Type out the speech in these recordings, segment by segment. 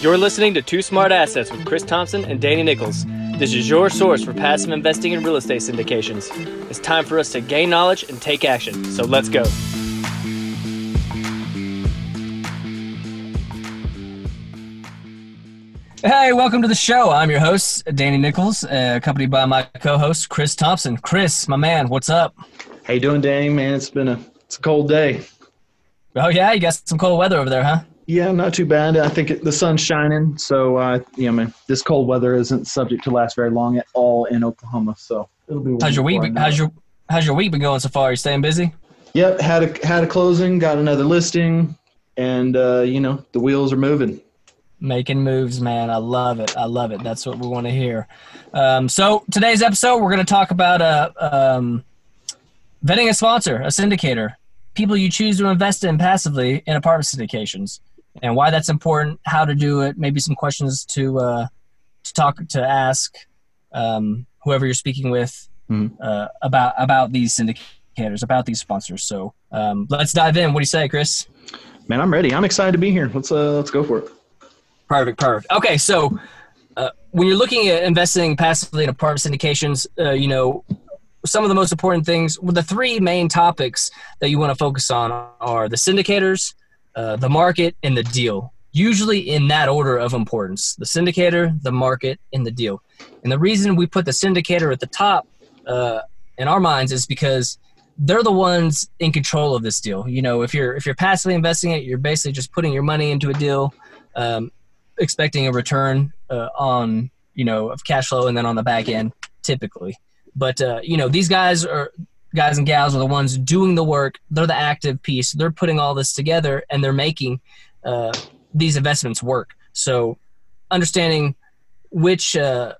You're listening to Two Smart Assets with Chris Thompson and Danny Nichols. This is your source for passive investing in real estate syndications. It's time for us to gain knowledge and take action. So let's go. Hey, welcome to the show. I'm your host, Danny Nichols, uh, accompanied by my co-host, Chris Thompson. Chris, my man, what's up? How you doing, Danny? Man, it's been a it's a cold day. Oh yeah, you got some cold weather over there, huh? Yeah, not too bad. I think it, the sun's shining, so uh, yeah, man. This cold weather isn't subject to last very long at all in Oklahoma, so it'll be. How's your week? How's your How's your week been going so far? You staying busy? Yep, had a had a closing, got another listing, and uh, you know the wheels are moving. Making moves, man. I love it. I love it. That's what we want to hear. Um, so today's episode, we're going to talk about uh, um, vetting a sponsor, a syndicator, people you choose to invest in passively in apartment syndications, and why that's important, how to do it, maybe some questions to uh, to talk to ask um, whoever you're speaking with mm-hmm. uh, about about these syndicators, about these sponsors. So um, let's dive in. What do you say, Chris? Man, I'm ready. I'm excited to be here. Let's uh, let's go for it. Perfect, perfect. Okay, so uh, when you're looking at investing passively in apartment syndications, uh, you know some of the most important things. Well, the three main topics that you want to focus on are the syndicators, uh, the market, and the deal. Usually in that order of importance: the syndicator, the market, and the deal. And the reason we put the syndicator at the top uh, in our minds is because they're the ones in control of this deal. You know, if you're if you're passively investing it, you're basically just putting your money into a deal, um, expecting a return uh, on you know of cash flow, and then on the back end, typically. But uh, you know, these guys are guys and gals are the ones doing the work. They're the active piece. They're putting all this together, and they're making uh, these investments work. So, understanding which uh,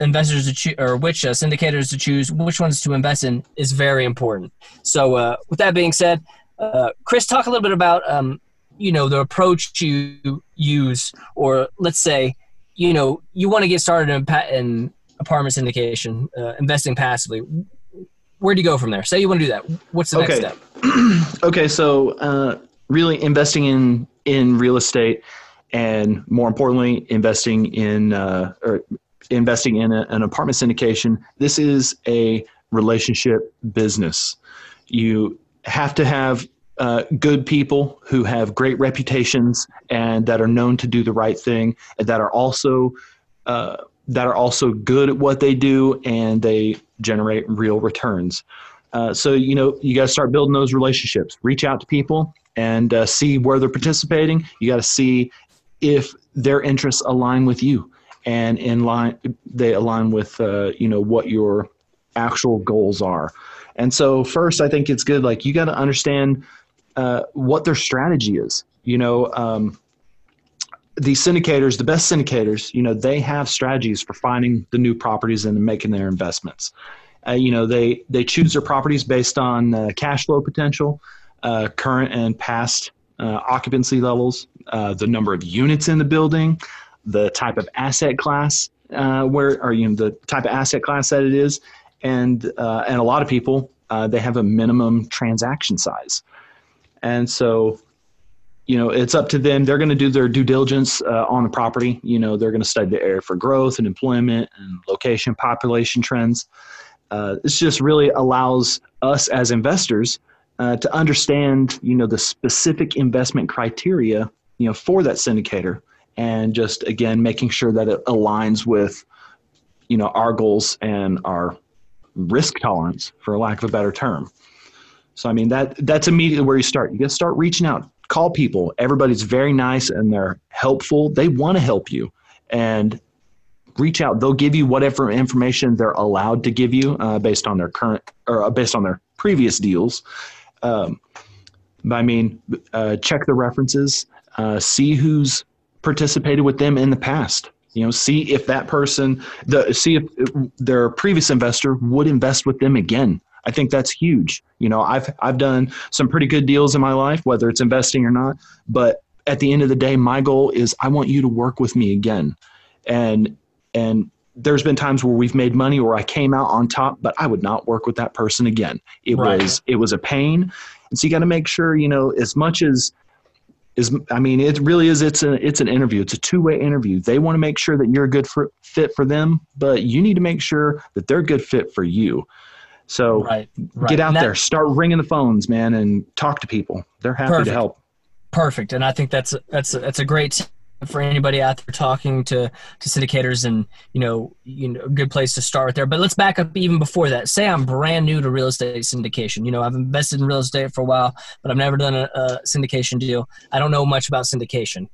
investors to choose or which uh, syndicators to choose, which ones to invest in, is very important. So, uh, with that being said, uh, Chris, talk a little bit about um, you know the approach you use, or let's say, you know, you want to get started in, in apartment syndication, uh, investing passively. Where do you go from there? Say you want to do that. What's the okay. next step? okay, so uh, really investing in in real estate, and more importantly, investing in uh, or investing in a, an apartment syndication. This is a relationship business. You have to have uh, good people who have great reputations and that are known to do the right thing, and that are also uh, that are also good at what they do and they generate real returns. Uh, so you know you got to start building those relationships. Reach out to people and uh, see where they're participating. You got to see if their interests align with you and in line they align with uh, you know what your actual goals are. And so first, I think it's good like you got to understand uh, what their strategy is. You know. Um, these syndicators, the best syndicators, you know, they have strategies for finding the new properties and making their investments. Uh, you know, they they choose their properties based on uh, cash flow potential, uh, current and past uh, occupancy levels, uh, the number of units in the building, the type of asset class uh, where, or you know, the type of asset class that it is, and and a lot of people they have a minimum transaction size, and so you know it's up to them. They're going to do their due diligence uh, on the property. You know they're going to study the area for growth and employment and location population trends. Uh, this just really allows us as investors uh, to understand you know the specific investment criteria you know for that syndicator and just again making sure that it aligns with you know our goals and our risk tolerance for lack of a better term. So i mean that that's immediately where you start. You got to start reaching out call people. Everybody's very nice and they're helpful. They want to help you and reach out. They'll give you whatever information they're allowed to give you uh, based on their current or uh, based on their previous deals. Um, I mean, uh, check the references, uh, see who's participated with them in the past. You know, see if that person, the see if their previous investor would invest with them again. I think that's huge. You know, I've I've done some pretty good deals in my life, whether it's investing or not. But at the end of the day, my goal is I want you to work with me again. And and there's been times where we've made money or I came out on top, but I would not work with that person again. It right. was it was a pain. And so you got to make sure, you know, as much as is I mean it really is it's a it's an interview. It's a two-way interview. They want to make sure that you're a good for, fit for them, but you need to make sure that they're a good fit for you. So right, right. get out that- there, start ringing the phones, man, and talk to people. They're happy Perfect. to help. Perfect, and I think that's that's that's a great for anybody out there talking to to syndicators, and you know, you know, a good place to start there. But let's back up even before that. Say I'm brand new to real estate syndication. You know, I've invested in real estate for a while, but I've never done a, a syndication deal. I don't know much about syndication.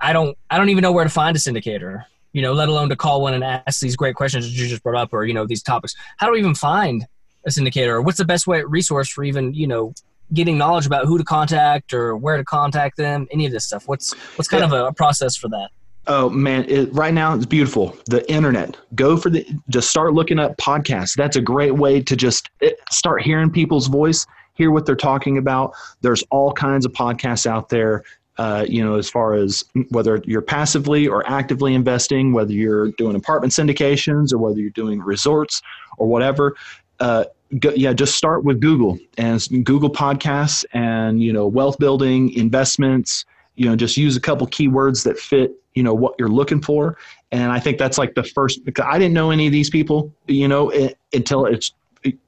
I don't I don't even know where to find a syndicator. You know, let alone to call one and ask these great questions that you just brought up, or you know, these topics. How do we even find a syndicator? Or what's the best way resource for even you know getting knowledge about who to contact or where to contact them? Any of this stuff. What's what's kind of a process for that? Oh man, it, right now it's beautiful. The internet. Go for the just start looking up podcasts. That's a great way to just eh, start hearing people's voice, hear what they're talking about. There's all kinds of podcasts out there. Uh, you know, as far as whether you're passively or actively investing, whether you're doing apartment syndications or whether you're doing resorts or whatever. Uh, go, yeah, just start with Google and Google Podcasts and you know wealth building, investments. You know, just use a couple keywords that fit you know what you're looking for, and I think that's like the first. Because I didn't know any of these people, you know, it, until it's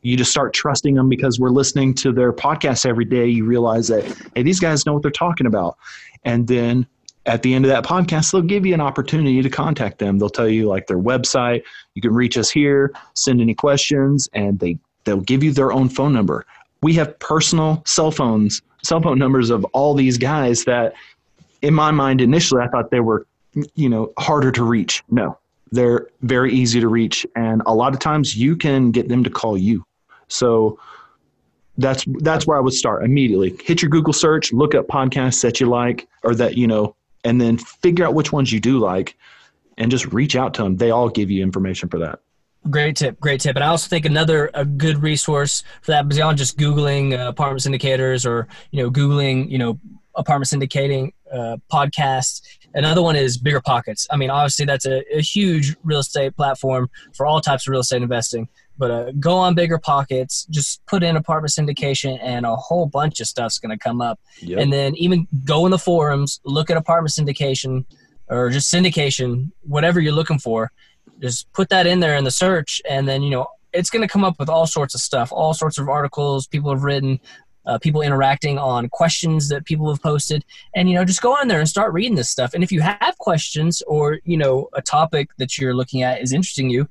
you just start trusting them because we're listening to their podcasts every day. You realize that hey, these guys know what they're talking about, and then at the end of that podcast, they'll give you an opportunity to contact them. They'll tell you like their website. You can reach us here, send any questions, and they they'll give you their own phone number. We have personal cell phones, cell phone numbers of all these guys that, in my mind, initially I thought they were, you know, harder to reach. No, they're very easy to reach, and a lot of times you can get them to call you. So that's that's where I would start immediately. Hit your Google search, look up podcasts that you like or that you know, and then figure out which ones you do like, and just reach out to them. They all give you information for that. Great tip, great tip. And I also think another a good resource for that beyond just googling uh, apartment syndicators or you know googling you know apartment syndicating uh, podcasts. Another one is Bigger Pockets. I mean, obviously that's a, a huge real estate platform for all types of real estate investing. But uh, go on Bigger Pockets, just put in apartment syndication, and a whole bunch of stuff's going to come up. Yep. and then even go in the forums, look at apartment syndication or just syndication, whatever you're looking for. Just put that in there in the search, and then you know it's going to come up with all sorts of stuff, all sorts of articles people have written, uh, people interacting on questions that people have posted, and you know just go on there and start reading this stuff. And if you have questions or you know a topic that you're looking at is interesting you,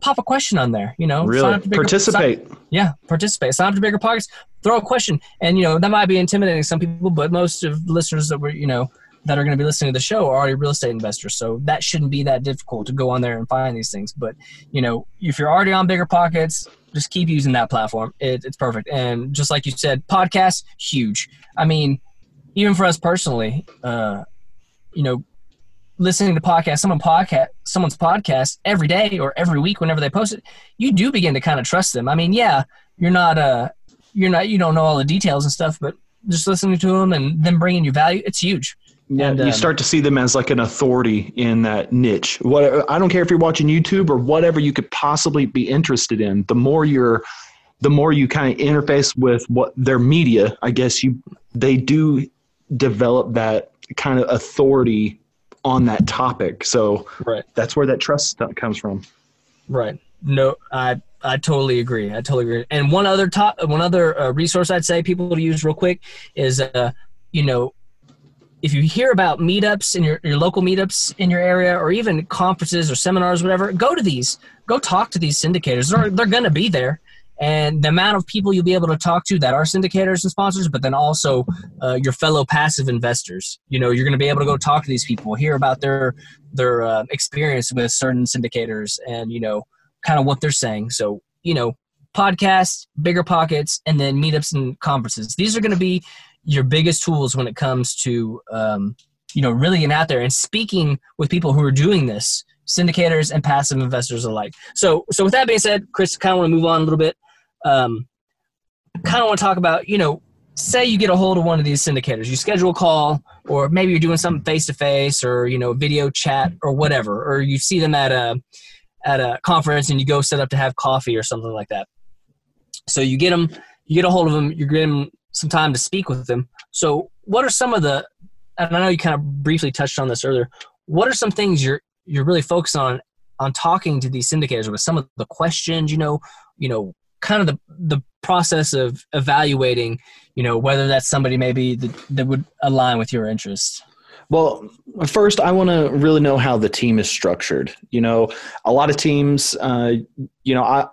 pop a question on there. You know, sign really up to Bigger- participate. yeah, participate. Sign up to bigger pockets. Throw a question, and you know that might be intimidating to some people, but most of listeners that were you know that are going to be listening to the show are already real estate investors, so that shouldn't be that difficult to go on there and find these things. But you know, if you're already on bigger pockets, just keep using that platform. It, it's perfect. And just like you said, podcasts huge. I mean, even for us personally, uh, you know, listening to podcasts, someone podcast, someone's podcast every day or every week whenever they post it, you do begin to kind of trust them. I mean, yeah, you're not uh, you're not you don't know all the details and stuff, but just listening to them and them bringing you value, it's huge. Yeah, And, you um, start to see them as like an authority in that niche. What I don't care if you're watching YouTube or whatever you could possibly be interested in. The more you're, the more you kind of interface with what their media, I guess you they do develop that kind of authority on that topic. So Right. that's where that trust stuff comes from. Right. No, I I totally agree. I totally agree. And one other top, one other uh, resource I'd say people to use real quick is, uh, you know, if you hear about meetups in your, your local meetups in your area, or even conferences or seminars, whatever, go to these. Go talk to these syndicators. They're they're going to be there. And the amount of people you'll be able to talk to that are syndicators and sponsors, but then also uh, your fellow passive investors. You know, you're going to be able to go talk to these people, hear about their their uh, experience with certain syndicators, and you know, kind of what they're saying. So, you know, podcasts, bigger pockets, and then meetups and conferences. These are going to be your biggest tools when it comes to, um, you know, really getting out there and speaking with people who are doing this, syndicators and passive investors alike. So, so with that being said, Chris, kind of want to move on a little bit. Um, kind of want to talk about, you know, say you get a hold of one of these syndicators, you schedule a call, or maybe you're doing something face to face, or you know, video chat, or whatever, or you see them at a at a conference and you go set up to have coffee or something like that. So you get them, you get a hold of them, you get them some time to speak with them. So what are some of the? And I know you kind of briefly touched on this earlier. What are some things you're you're really focused on on talking to these syndicators with some of the questions? You know, you know, kind of the the process of evaluating. You know, whether that's somebody maybe that, that would align with your interests. Well, first, I want to really know how the team is structured. You know, a lot of teams, uh, you know, I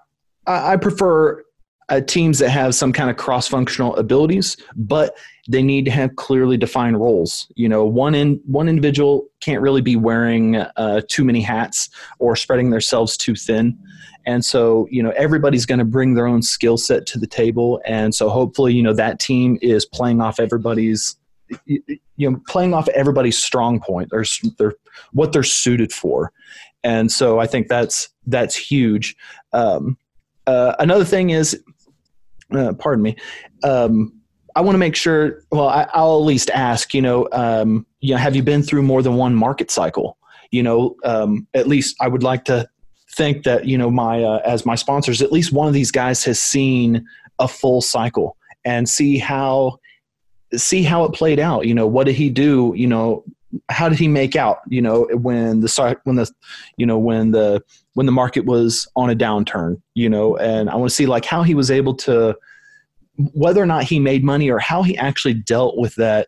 I prefer uh, teams that have some kind of cross-functional abilities, but they need to have clearly defined roles. You know, one in one individual can't really be wearing uh, too many hats or spreading themselves too thin. And so, you know, everybody's going to bring their own skill set to the table, and so hopefully, you know, that team is playing off everybody's you know playing off everybody's strong point or they're what they're suited for and so i think that's that's huge um, uh, another thing is uh, pardon me um, i want to make sure well I, will at least ask you know um, you know have you been through more than one market cycle you know um, at least i would like to think that you know my uh, as my sponsors at least one of these guys has seen a full cycle and see how see how it played out. You know, what did he do? You know, how did he make out? You know, when the when the you know when the when the market was on a downturn. You know, and I want to see like how he was able to whether or not he made money or how he actually dealt with that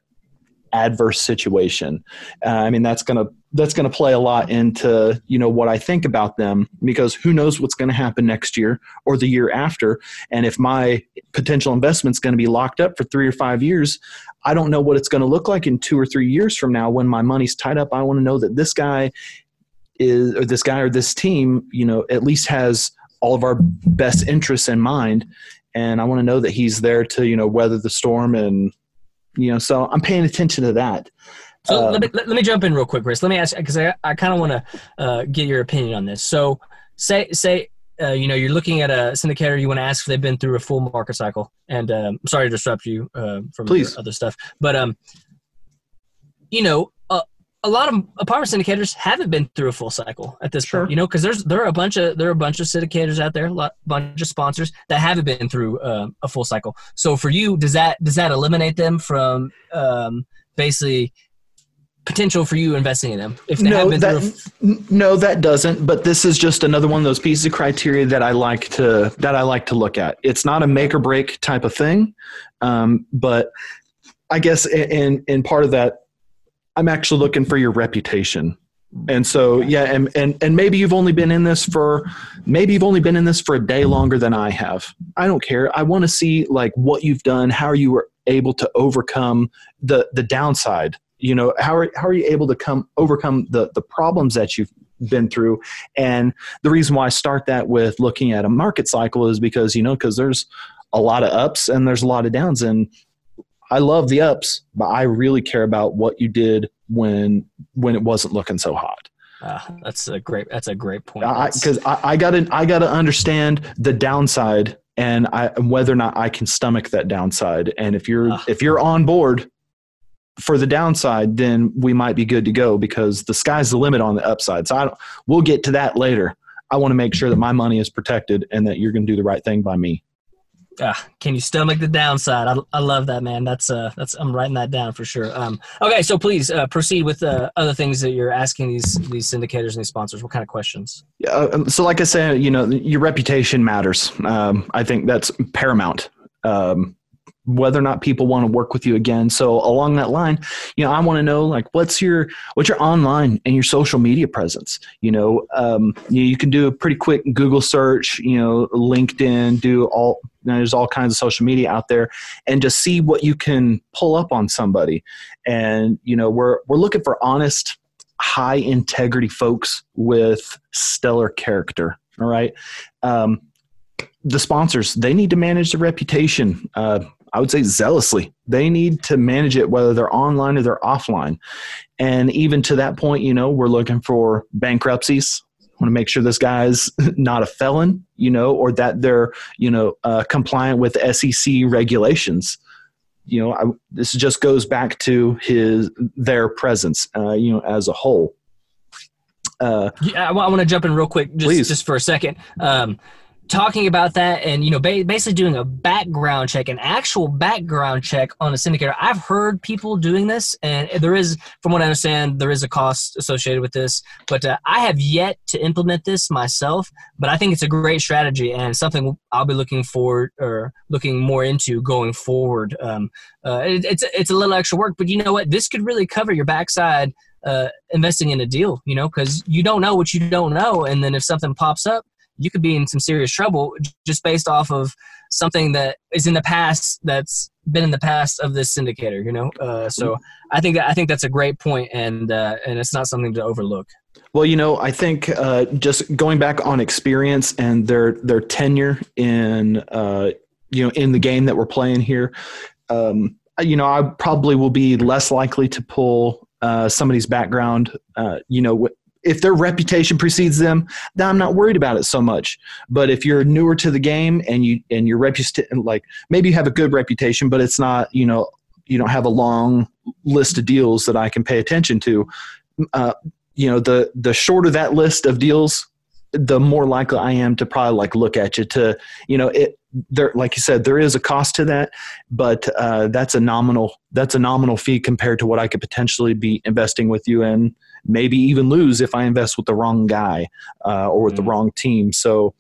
adverse situation. Uh, I mean, that's gonna that's gonna play a lot into you know what I think about them because who knows what's going to happen next year or the year after, and if my potential investment's going to be locked up for three or five years, I don't know what it's going to look like in two or three years from now when my money's tied up. I want to know that this guy is or this guy or this team, you know, at least has all of our best interests in mind and I want to know that he's there to you know weather the storm and you know so i'm paying attention to that. So um, let, me, let, let, me jump in real quick chris. Let me ask because i, I kind of want to uh, get your opinion on this. So say say uh, you know you're looking at a syndicator you want to ask if they've been through a full market cycle. And um, sorry to disrupt you uh, from Please. other stuff. But um you know a lot of apartment syndicators haven't been through a full cycle at this sure. point, you know, because there's there are a bunch of there are a bunch of syndicators out there, a bunch of sponsors that haven't been through uh, a full cycle. So for you, does that does that eliminate them from um, basically potential for you investing in them if they no, have been that, through? A- no, that doesn't. But this is just another one of those pieces of criteria that I like to that I like to look at. It's not a make or break type of thing, um, but I guess in in part of that I'm actually looking for your reputation. And so, yeah, and, and, and maybe you've only been in this for, maybe you've only been in this for a day longer than I have. I don't care. I want to see like what you've done, how you were able to overcome the, the downside. You know, how are, how are you able to come overcome the, the problems that you've been through? And the reason why I start that with looking at a market cycle is because, you know, because there's a lot of ups and there's a lot of downs. And I love the ups, but I really care about what you did when when it wasn't looking so hot. Uh, that's a great. That's a great point. Because I, I, I gotta I gotta understand the downside and I whether or not I can stomach that downside. And if you're uh, if you're on board for the downside, then we might be good to go because the sky's the limit on the upside. So I we'll get to that later. I want to make sure that my money is protected and that you're going to do the right thing by me. Uh, can you stomach the downside? I, I love that, man. That's uh, that's I'm writing that down for sure. Um, okay, so please uh, proceed with uh, other things that you're asking these these syndicators and these sponsors. What kind of questions? Yeah, uh, so like I said, you know, your reputation matters. Um, I think that's paramount. Um, whether or not people want to work with you again. So along that line, you know, I want to know like what's your what's your online and your social media presence. You know, um, you, you, can do a pretty quick Google search. You know, LinkedIn, do all. You know, there's all kinds of social media out there, and just see what you can pull up on somebody. And you know, we're we're looking for honest, high integrity folks with stellar character. All right. Um, the sponsors they need to manage the reputation uh, I would say zealously. They need to manage it whether they're online or they're offline. And even to that point, you know, we're looking for bankruptcies. want to make sure this guy's not a felon, you know, or that they're, you know, uh, compliant with SEC regulations. You know, I, this just goes back to his their presence, uh, you know, as a whole. Uh, yeah, I, I want to jump in real quick, just please. just for a second. Um, talking about that and you know ba- basically doing a background check an actual background check on a syndicator. I've heard people doing this and there is from what i understand there is a cost associated with this but uh, i have yet to implement this myself but i think it's a great strategy and something i'll be looking forward or looking more into going forward. Um, uh, it, it's it's a little extra work but you know what? This could really cover your backside uh, investing in a deal you know because you don't know what you don't know and then if something pops up you could be in some serious trouble just based off of something that is in the past that's been in the past of this syndicator you know? Uh, so i think i think that's a great point and uh, and it's not something to overlook. Well you know i think uh, just going back on experience and their their tenure in uh, you know in the game that we're playing here um, you know i probably will be less likely to pull uh, somebody's background uh, you know if their reputation precedes them, then I'm not worried about it so much. But if you're newer to the game and you and your reputation, like maybe you have a good reputation, but it's not, you know, you don't have a long list of deals that I can pay attention to. Uh, you know, the the shorter that list of deals, the more likely I am to probably like look at you to, you know, it there like you said there is a cost to that but uh, that's a nominal that's a nominal fee compared to what i could potentially be investing with you in maybe even lose if I invest with the wrong guy uh, or with mm the wrong team. So,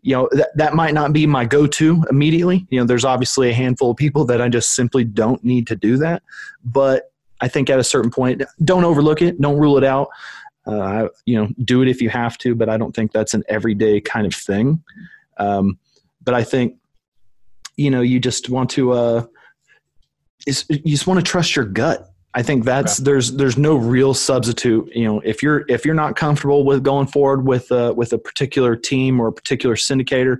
you know, that, that might not be my go to immediately. You know, there's obviously a handful of people that I just simply don't need to do that. But I think at a certain point, don't overlook it, don't rule it out. Uh, you know, do it if you have to, but I don't think that's an everyday kind of thing. Um, but I think, you know, you just want to, uh, is, you just want to trust your gut I think that's okay. there's there's no real substitute. You know, if you're if you're not comfortable with going forward with a, with a particular team or a particular syndicator,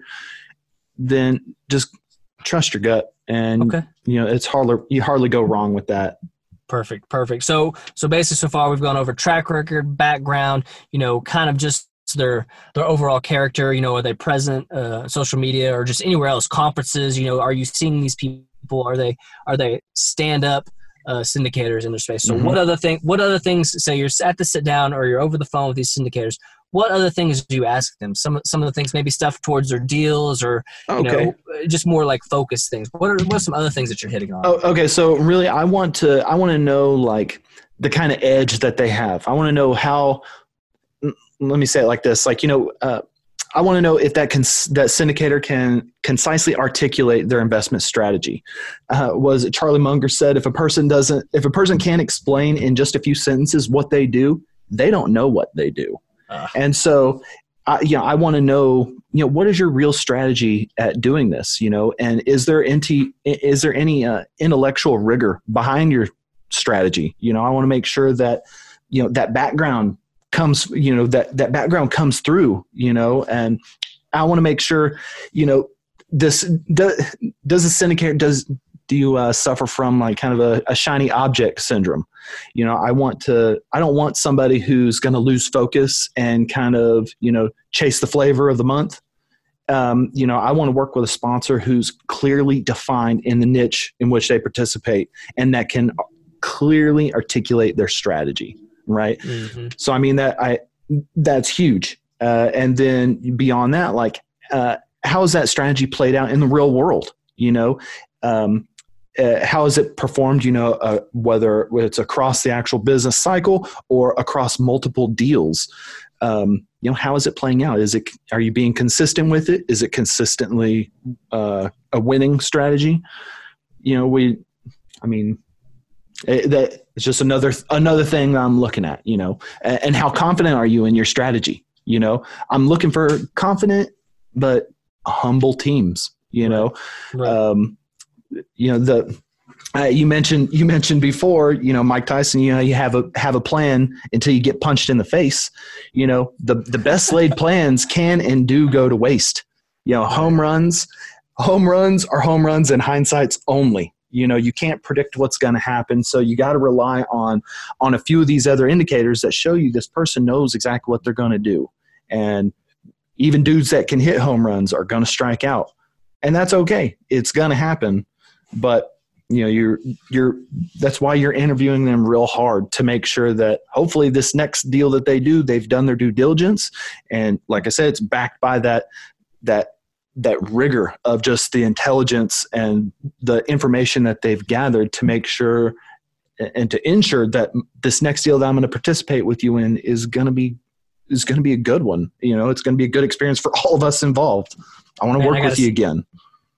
then just trust your gut, and okay. you know it's hardly you hardly go wrong with that. Perfect, perfect. So so basically, so far we've gone over track record, background, you know, kind of just their their overall character. You know, are they present uh, social media or just anywhere else? Conferences. You know, are you seeing these people? Are they are they stand up? uh, syndicators in their space. So mm-hmm. what other thing? What other things? Say you're at the sit down or you're over the phone with these syndicators. What other things do you ask them? Some some of the things maybe stuff towards their deals or you okay. know just more like focus things. What are what are some other things that you're hitting on? Oh, okay. So really, I want to I want to know like the kind of edge that they have. I want to know how. Let me say it like this: like you know. Uh, I want to know if that cons- that syndicator can concisely articulate their investment strategy. Uh, was it Charlie Munger said if a person doesn't if a person can't explain in just a few sentences what they do, they don't know what they do. And so uh, yeah, I want to know, you know, what is your real strategy at doing this, you know, and is there any, is there any uh, intellectual rigor behind your strategy? You know, I want to make sure that, you know, that background comes you know that that background comes through you know and i want to make sure you know this does does the syndicate does do you uh, suffer from like kind of a, a, shiny object syndrome you know i want to i don't want somebody who's going to lose focus and kind of you know chase the flavor of the month um, you know i want to work with a sponsor who's clearly defined in the niche in which they participate and that can clearly articulate their strategy right? Mm-hmm. So I mean that I that's huge. Uh, and then beyond that, like uh, how is that strategy played out in the real world? You know, um, uh, how is it performed? You know, uh, whether it's across the actual business cycle or across multiple deals. Um, you know, how is it playing out? Is it are you being consistent with it? Is it consistently uh, a winning strategy? You know, we, I mean, it, that it's just another another thing I'm looking at, you know. And, and, how confident are you in your strategy? You know, I'm looking for confident but humble teams. You know, right. um, you know the uh, you mentioned you mentioned before, you know, Mike Tyson. You know, you have a have a plan until you get punched in the face. You know, the the best laid plans can and do go to waste. You know, home runs, home runs are home runs in hindsight's only you know you can't predict what's going to happen so you got to rely on on a few of these other indicators that show you this person knows exactly what they're going to do and even dudes that can hit home runs are going to strike out and that's okay it's going to happen but you know you're you're that's why you're interviewing them real hard to make sure that hopefully this next deal that they do they've done their due diligence and like i said it's backed by that that that rigor of just the intelligence and the information that they've gathered to make sure and to ensure that this next deal that I'm going to participate with you in is going to be is going to be a good one. You know, it's going to be a good experience for all of us involved. I want to work with you again.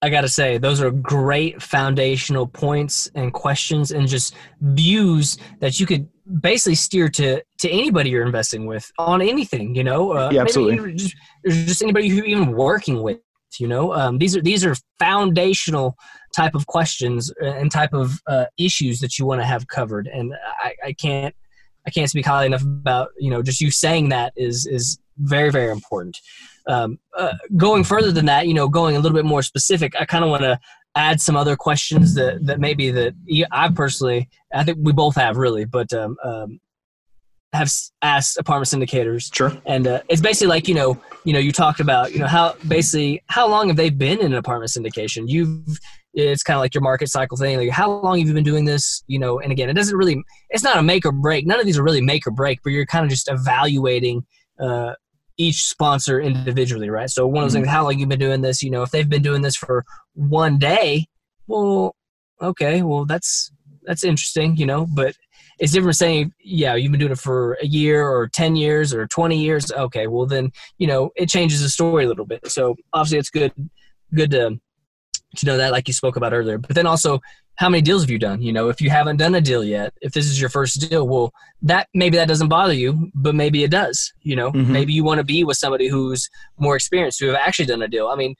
I got to say, those are great foundational points and questions and just views that you could basically steer to to anybody you're investing with on anything. You know, uh, yeah, absolutely. Just, just anybody who you're even working with. You know, um, these are these are foundational type of questions and type of uh, issues that you want to have covered. And I, I can't I can't speak highly enough about you know just you saying that is is very very important. Um, uh, going further than that, you know, going a little bit more specific, I kind of want to add some other questions that that maybe that I personally I think we both have really, but um, um, have asked apartment syndicators. Sure. And uh, it's basically like you know you know you talked about you know how basically how long have they been in an apartment syndication? You've it's kind of like your market cycle thing. Like how long have you been doing this? You know, and again, it doesn't really it's not a make or break. None of these are really make or break, but you're kind of just evaluating. Uh, each sponsor individually, right? So one of those mm-hmm. things, how long you've been doing this? You know, if they've been doing this for one day, well, okay, well that's that's interesting, you know. But it's different saying, yeah, you've been doing it for a year or 10 years or 20 years. Okay, well then, you know, it changes the story a little bit. So obviously it's good, good to, to know that like you spoke about earlier, but then also how many deals have you done? You know, if you haven't done a deal yet, if this is your first deal, well, that maybe that doesn't bother you, but maybe it does. You know, mm-hmm. maybe you want to be with somebody who's more experienced, who have actually done a deal. I mean,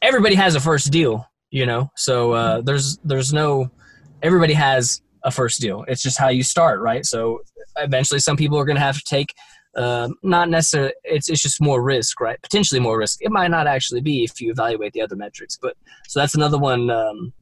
everybody has a first deal, you know, so uh, there's there's no everybody has a first deal. It's just how you start, right? So eventually, some people are going to have to take uh, not necessarily. It's it's just more risk, right? Potentially more risk. It might not actually be if you evaluate the other metrics, but so that's another one. Um,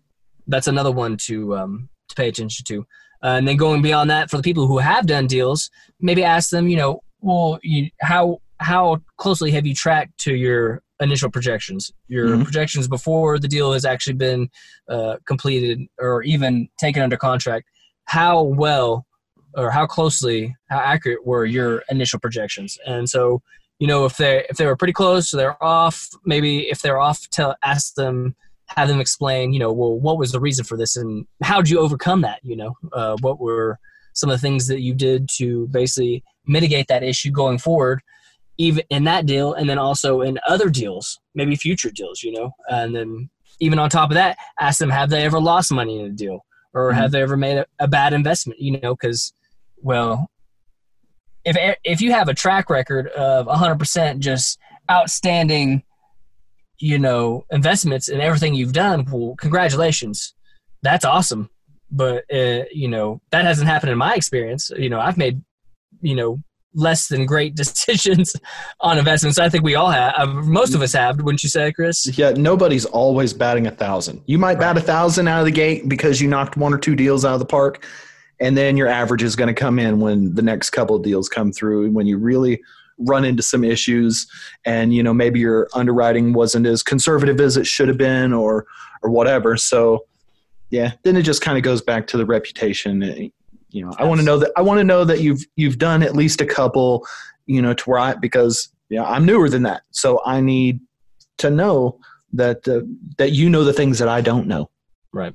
that's another one to um, to pay attention to. Uh, and then going beyond that, for the people who have done deals, maybe ask them, you know, well, you, how how closely have you tracked to your initial projections, your mm-hmm. projections before the deal has actually been uh, completed or even taken under contract. How well or how closely, how accurate were your initial projections? And so, you know, if they if they were pretty close, they're off. Maybe if they're off, to ask them, have them explain, you know, well, what was the reason for this, and how did you overcome that? You know, uh, what were some of the things that you did to basically mitigate that issue going forward even in that deal and then also in other deals, maybe future deals, you know. And then even on top of that, ask them have they ever lost money in a deal or mm-hmm. have they ever made a, a bad investment, you know, cuz well if if you have a track record of 100% just outstanding you know investments and everything you've done, well congratulations. That's awesome. But uh, you know, that hasn't happened in my experience. You know, I've made you know less than great decisions on investments. I think we all have. Uh, most of us have, wouldn't you say, Chris? Yeah, nobody's always batting a thousand. You might bat a thousand out of the gate because you knocked one or two deals out of the park, and then your average is going to come in when the next couple deals come through. And when you really run into some issues, and you know maybe your underwriting wasn't as conservative as it should have been, or or whatever. So yeah, then it just kind of goes back to the reputation you know, I want to know that I want to know that you've you've done at least a couple, you know, to where I because yeah, I'm newer than that, so I need to know that uh, that you know the things that I don't know. Right.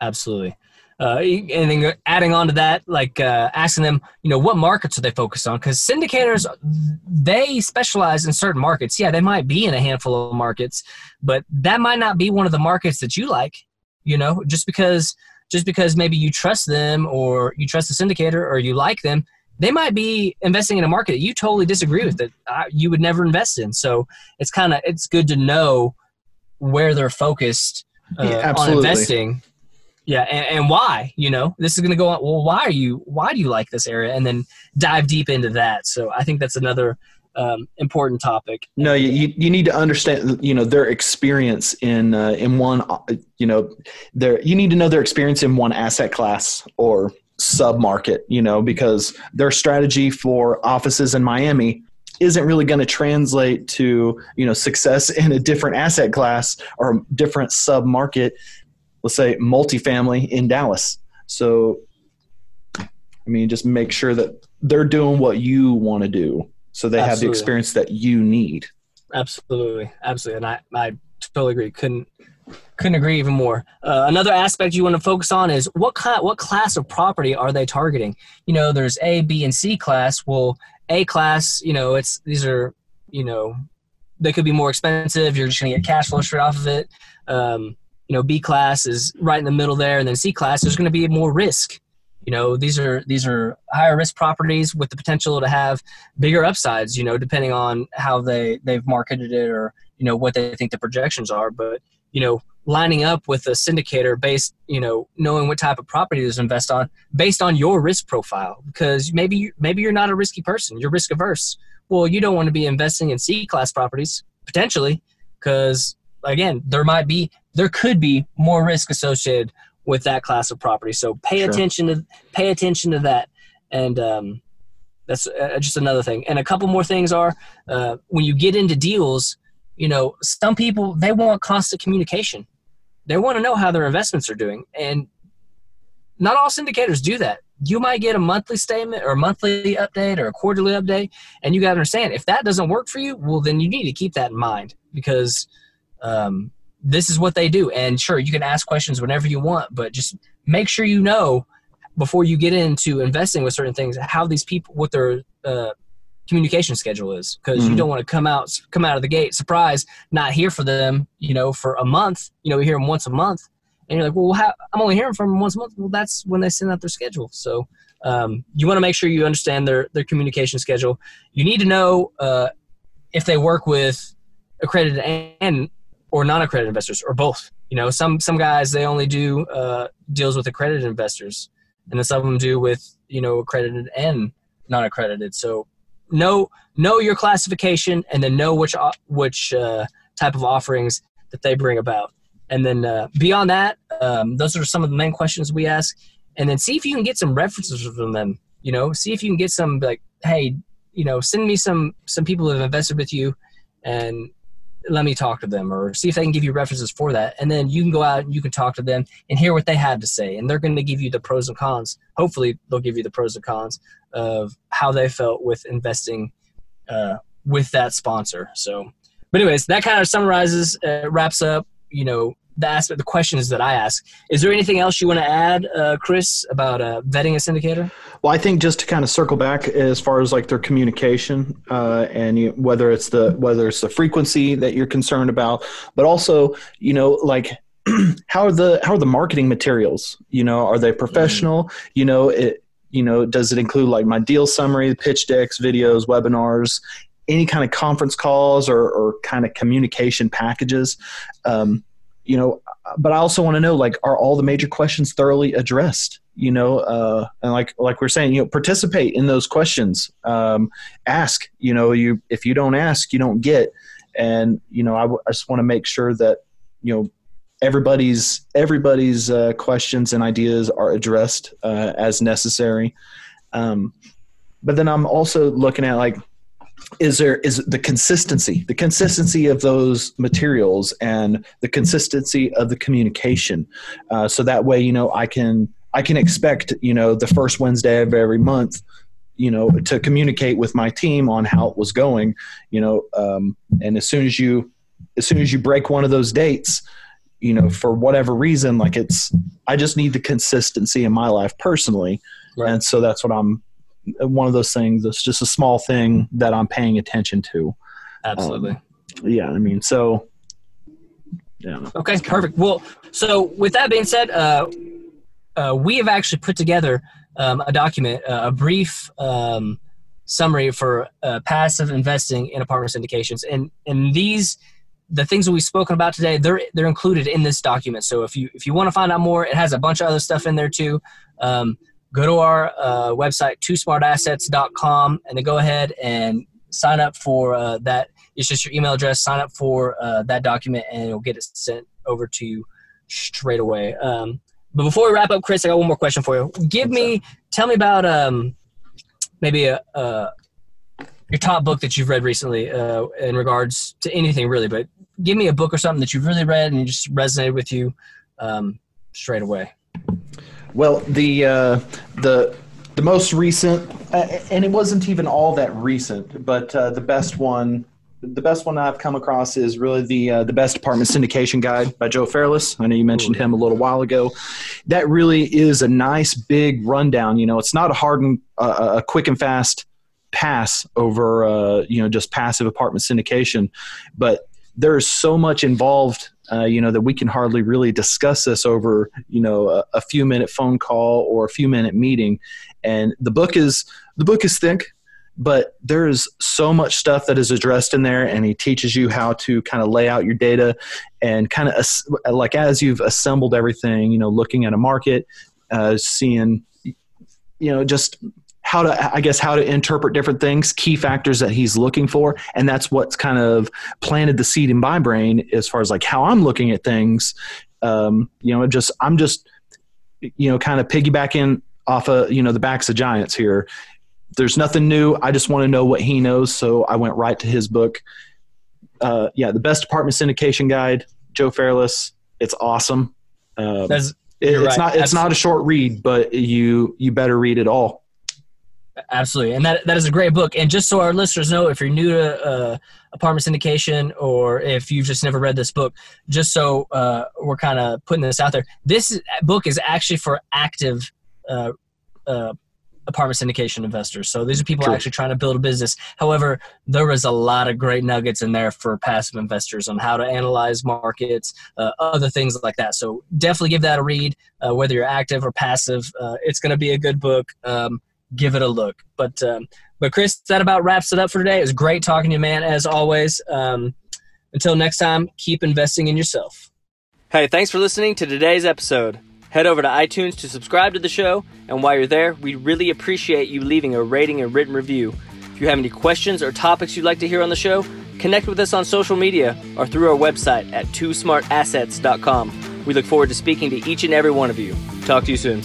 Absolutely. Uh, and then adding on to that, like uh, asking them, you know, what markets are they focused on? Because syndicators, they specialize in certain markets. Yeah, they might be in a handful of markets, but that might not be one of the markets that you like. You know, just because just because maybe you trust them or you trust the syndicator or you like them, they might be investing in a market that you totally disagree with that you would never invest in. So it's kind of it's good to know where they're focused uh, yeah, on investing. Yeah, and, and, why? You know, this is going to go on. Well, why are you? Why do you like this area? And then dive deep into that. So I think that's another um, important topic. No, you, you need to understand, you know, their experience in uh, in one, uh, you know, their you need to know their experience in one asset class or sub market, you know, because their strategy for offices in Miami isn't really going to translate to you know success in a different asset class or different sub market. Let's say multifamily in Dallas. So, I mean, just make sure that they're doing what you want to do so they Absolutely. have the experience that you need Absolutely, absolutely, and I, I totally agree. Couldn't couldn't agree even more. Uh, another aspect you want to focus on is what kind, what class of property are they targeting? You know, there's A, B, and C class. Well, A class, you know, it's these are you know they could be more expensive. You're just going to get cash flow straight off of it. Um, you know, B class is right in the middle there, and then C class there's going to be more risk. You know, these are these are higher risk properties with the potential to have bigger upsides. You know, depending on how they they've marketed it or you know what they think the projections are. But you know, lining up with a syndicator based, you know, knowing what type of property to invest on based on your risk profile, because maybe maybe you're not a risky person, you're risk averse. Well, you don't want to be investing in C class properties potentially, because again, there might be there could be more risk associated with that class of property. So pay sure. attention to pay attention to that, and um, that's uh, just another thing. And a couple more things are uh, when you get into deals, you know, some people they want constant communication. They want to know how their investments are doing, and not all syndicators do that. You might get a monthly statement or a monthly update or a quarterly update, and you got to understand if that doesn't work for you, well, then you need to keep that in mind because um, this is what they do. And sure, you can ask questions whenever you want, but just make sure you know before you get into investing with certain things how these people what their uh, communication schedule is. Because mm-hmm. you don't want to come out come out of the gate surprise not hear for them you know for a month. You know we hear them once a month. And you're like well how, i'm only hearing from them once a month. Well that's when they send out their schedule. So um, you want to make sure you understand their their communication schedule. You need to know uh, if they work with accredited and or non-accredited investors or both. You know, some some guys they only do uh, deals with accredited investors, and then some of them do with you know accredited and non-accredited. So know know your classification, and then know which which uh, type of offerings that they bring about. And then uh, beyond that, um, those are some of the main questions we ask. And then see if you can get some references from them. You know, see if you can get some like, hey, you know, send me some some people who have invested with you, and let me talk to them or see if they can give you references for that. And then you can go out and you can talk to them and hear what they have to say. And they're going to give you the pros and cons. Hopefully they'll give you the pros and cons of how they felt with investing uh, with that sponsor. So but anyways that kind of summarizes uh, wraps up you know the aspect, the questions that I ask. Is there anything else you want to add, uh, Chris, about uh, vetting a syndicator? Well, I think just to kind of circle back as far as like their communication uh, and you, whether it's the whether it's the frequency that you're concerned about, but also you know like how are the how are the marketing materials? You know, are they professional? Mm-hmm. You know, it you know does it include like my deal summary, pitch decks, videos, webinars? Any kind of conference calls or, or kind of communication packages, um, you know but i also want to know like are all the major questions thoroughly addressed you know uh, and like like we're saying you know participate in those questions um, ask you know you if you don't ask you don't get. And you know I, w- I just want to make sure that you know everybody's everybody's uh, questions and ideas are addressed uh, as necessary. Um, but then i'm also looking at like is there is the consistency the consistency of those materials and the consistency of the communication uh, so that way you know i can i can expect you know the first wednesday of every month you know to communicate with my team on how it was going you know um, and as soon as you as soon as you break one of those dates you know for whatever reason like it's i just need the consistency in my life personally right. and so that's what i'm one of those things that's just a small thing that I'm paying attention to. Absolutely. Um, yeah, I mean, so yeah. Okay, perfect. Well, so with that being said, uh, uh, we have actually put together um, a document, uh, a brief um, summary for uh, passive investing in apartment syndications, and and these the things that we've spoken about today they're they're included in this document. So if you if you want to find out more, it has a bunch of other stuff in there too. Um, go to our uh, website, twosmartassets.com, and then go ahead and sign up for uh, that. It's just your email address. Sign up for uh, that document, and it'll get it sent over to you straight away. Um, but before we wrap up, Chris, I got one more question for you. Give me, tell me about um, maybe a, a, your top book that you've read recently uh, in regards to anything really. But give me a book or something that you've really read and just resonated with you um, straight away. Well, the uh, the the most recent, uh, and it wasn't even all that recent, but uh, the best one the best one I've come across is really the uh, the best apartment syndication guide by Joe Fairless. I know you mentioned him a little while ago. That really is a nice big rundown. You know, it's not a hard and uh, a quick and fast pass over uh, you know just passive apartment syndication, but there's so much involved uh, you know that we can hardly really discuss this over you know a, a, few minute phone call or a few minute meeting. And the book is the book is thick but there's so much stuff that is addressed in there and he teaches you how to kind of lay out your data and kind of like as you've assembled everything you know looking at a market uh, seeing you know just how to i guess how to interpret different things key factors that he's looking for and that's what's kind of planted the seed in my brain as far as like how i'm looking at things um, you know just i'm just you know kind of piggybacking off of you know the backs of giants here there's nothing new. I just want to know what he knows, so I went right to his book. Uh, yeah, the best apartment syndication guide, Joe Fairless. It's awesome. Um, it, it's right. not it's Absolutely. not a short read, but you you better read it all. Absolutely, and that that is a great book. And just so our listeners know, if you're new to uh, apartment syndication, or if you've just never read this book, just so uh, we're kind of putting this out there, this book is actually for active uh, uh apartment syndication investors. So these are people actually trying to build a business. However, there was a lot of great nuggets in there for passive investors on how to analyze markets, uh, other things like that. So definitely give that a read, uh, whether you're active or passive. Uh, it's going to be a good book. Um, give it a look. But um, but Chris, that about wraps it up for today. It was great talking to you, man, as always. Um, until next time, keep investing in yourself. Hey, thanks for listening to today's episode. Head over to iTunes to subscribe to the show, and while you're there, we really appreciate you leaving a rating and written review. If you have any questions or topics you'd like to hear on the show, connect with us on social media or through our website at twosmartassets.com. We look forward to speaking to each and every one of you. Talk to you soon.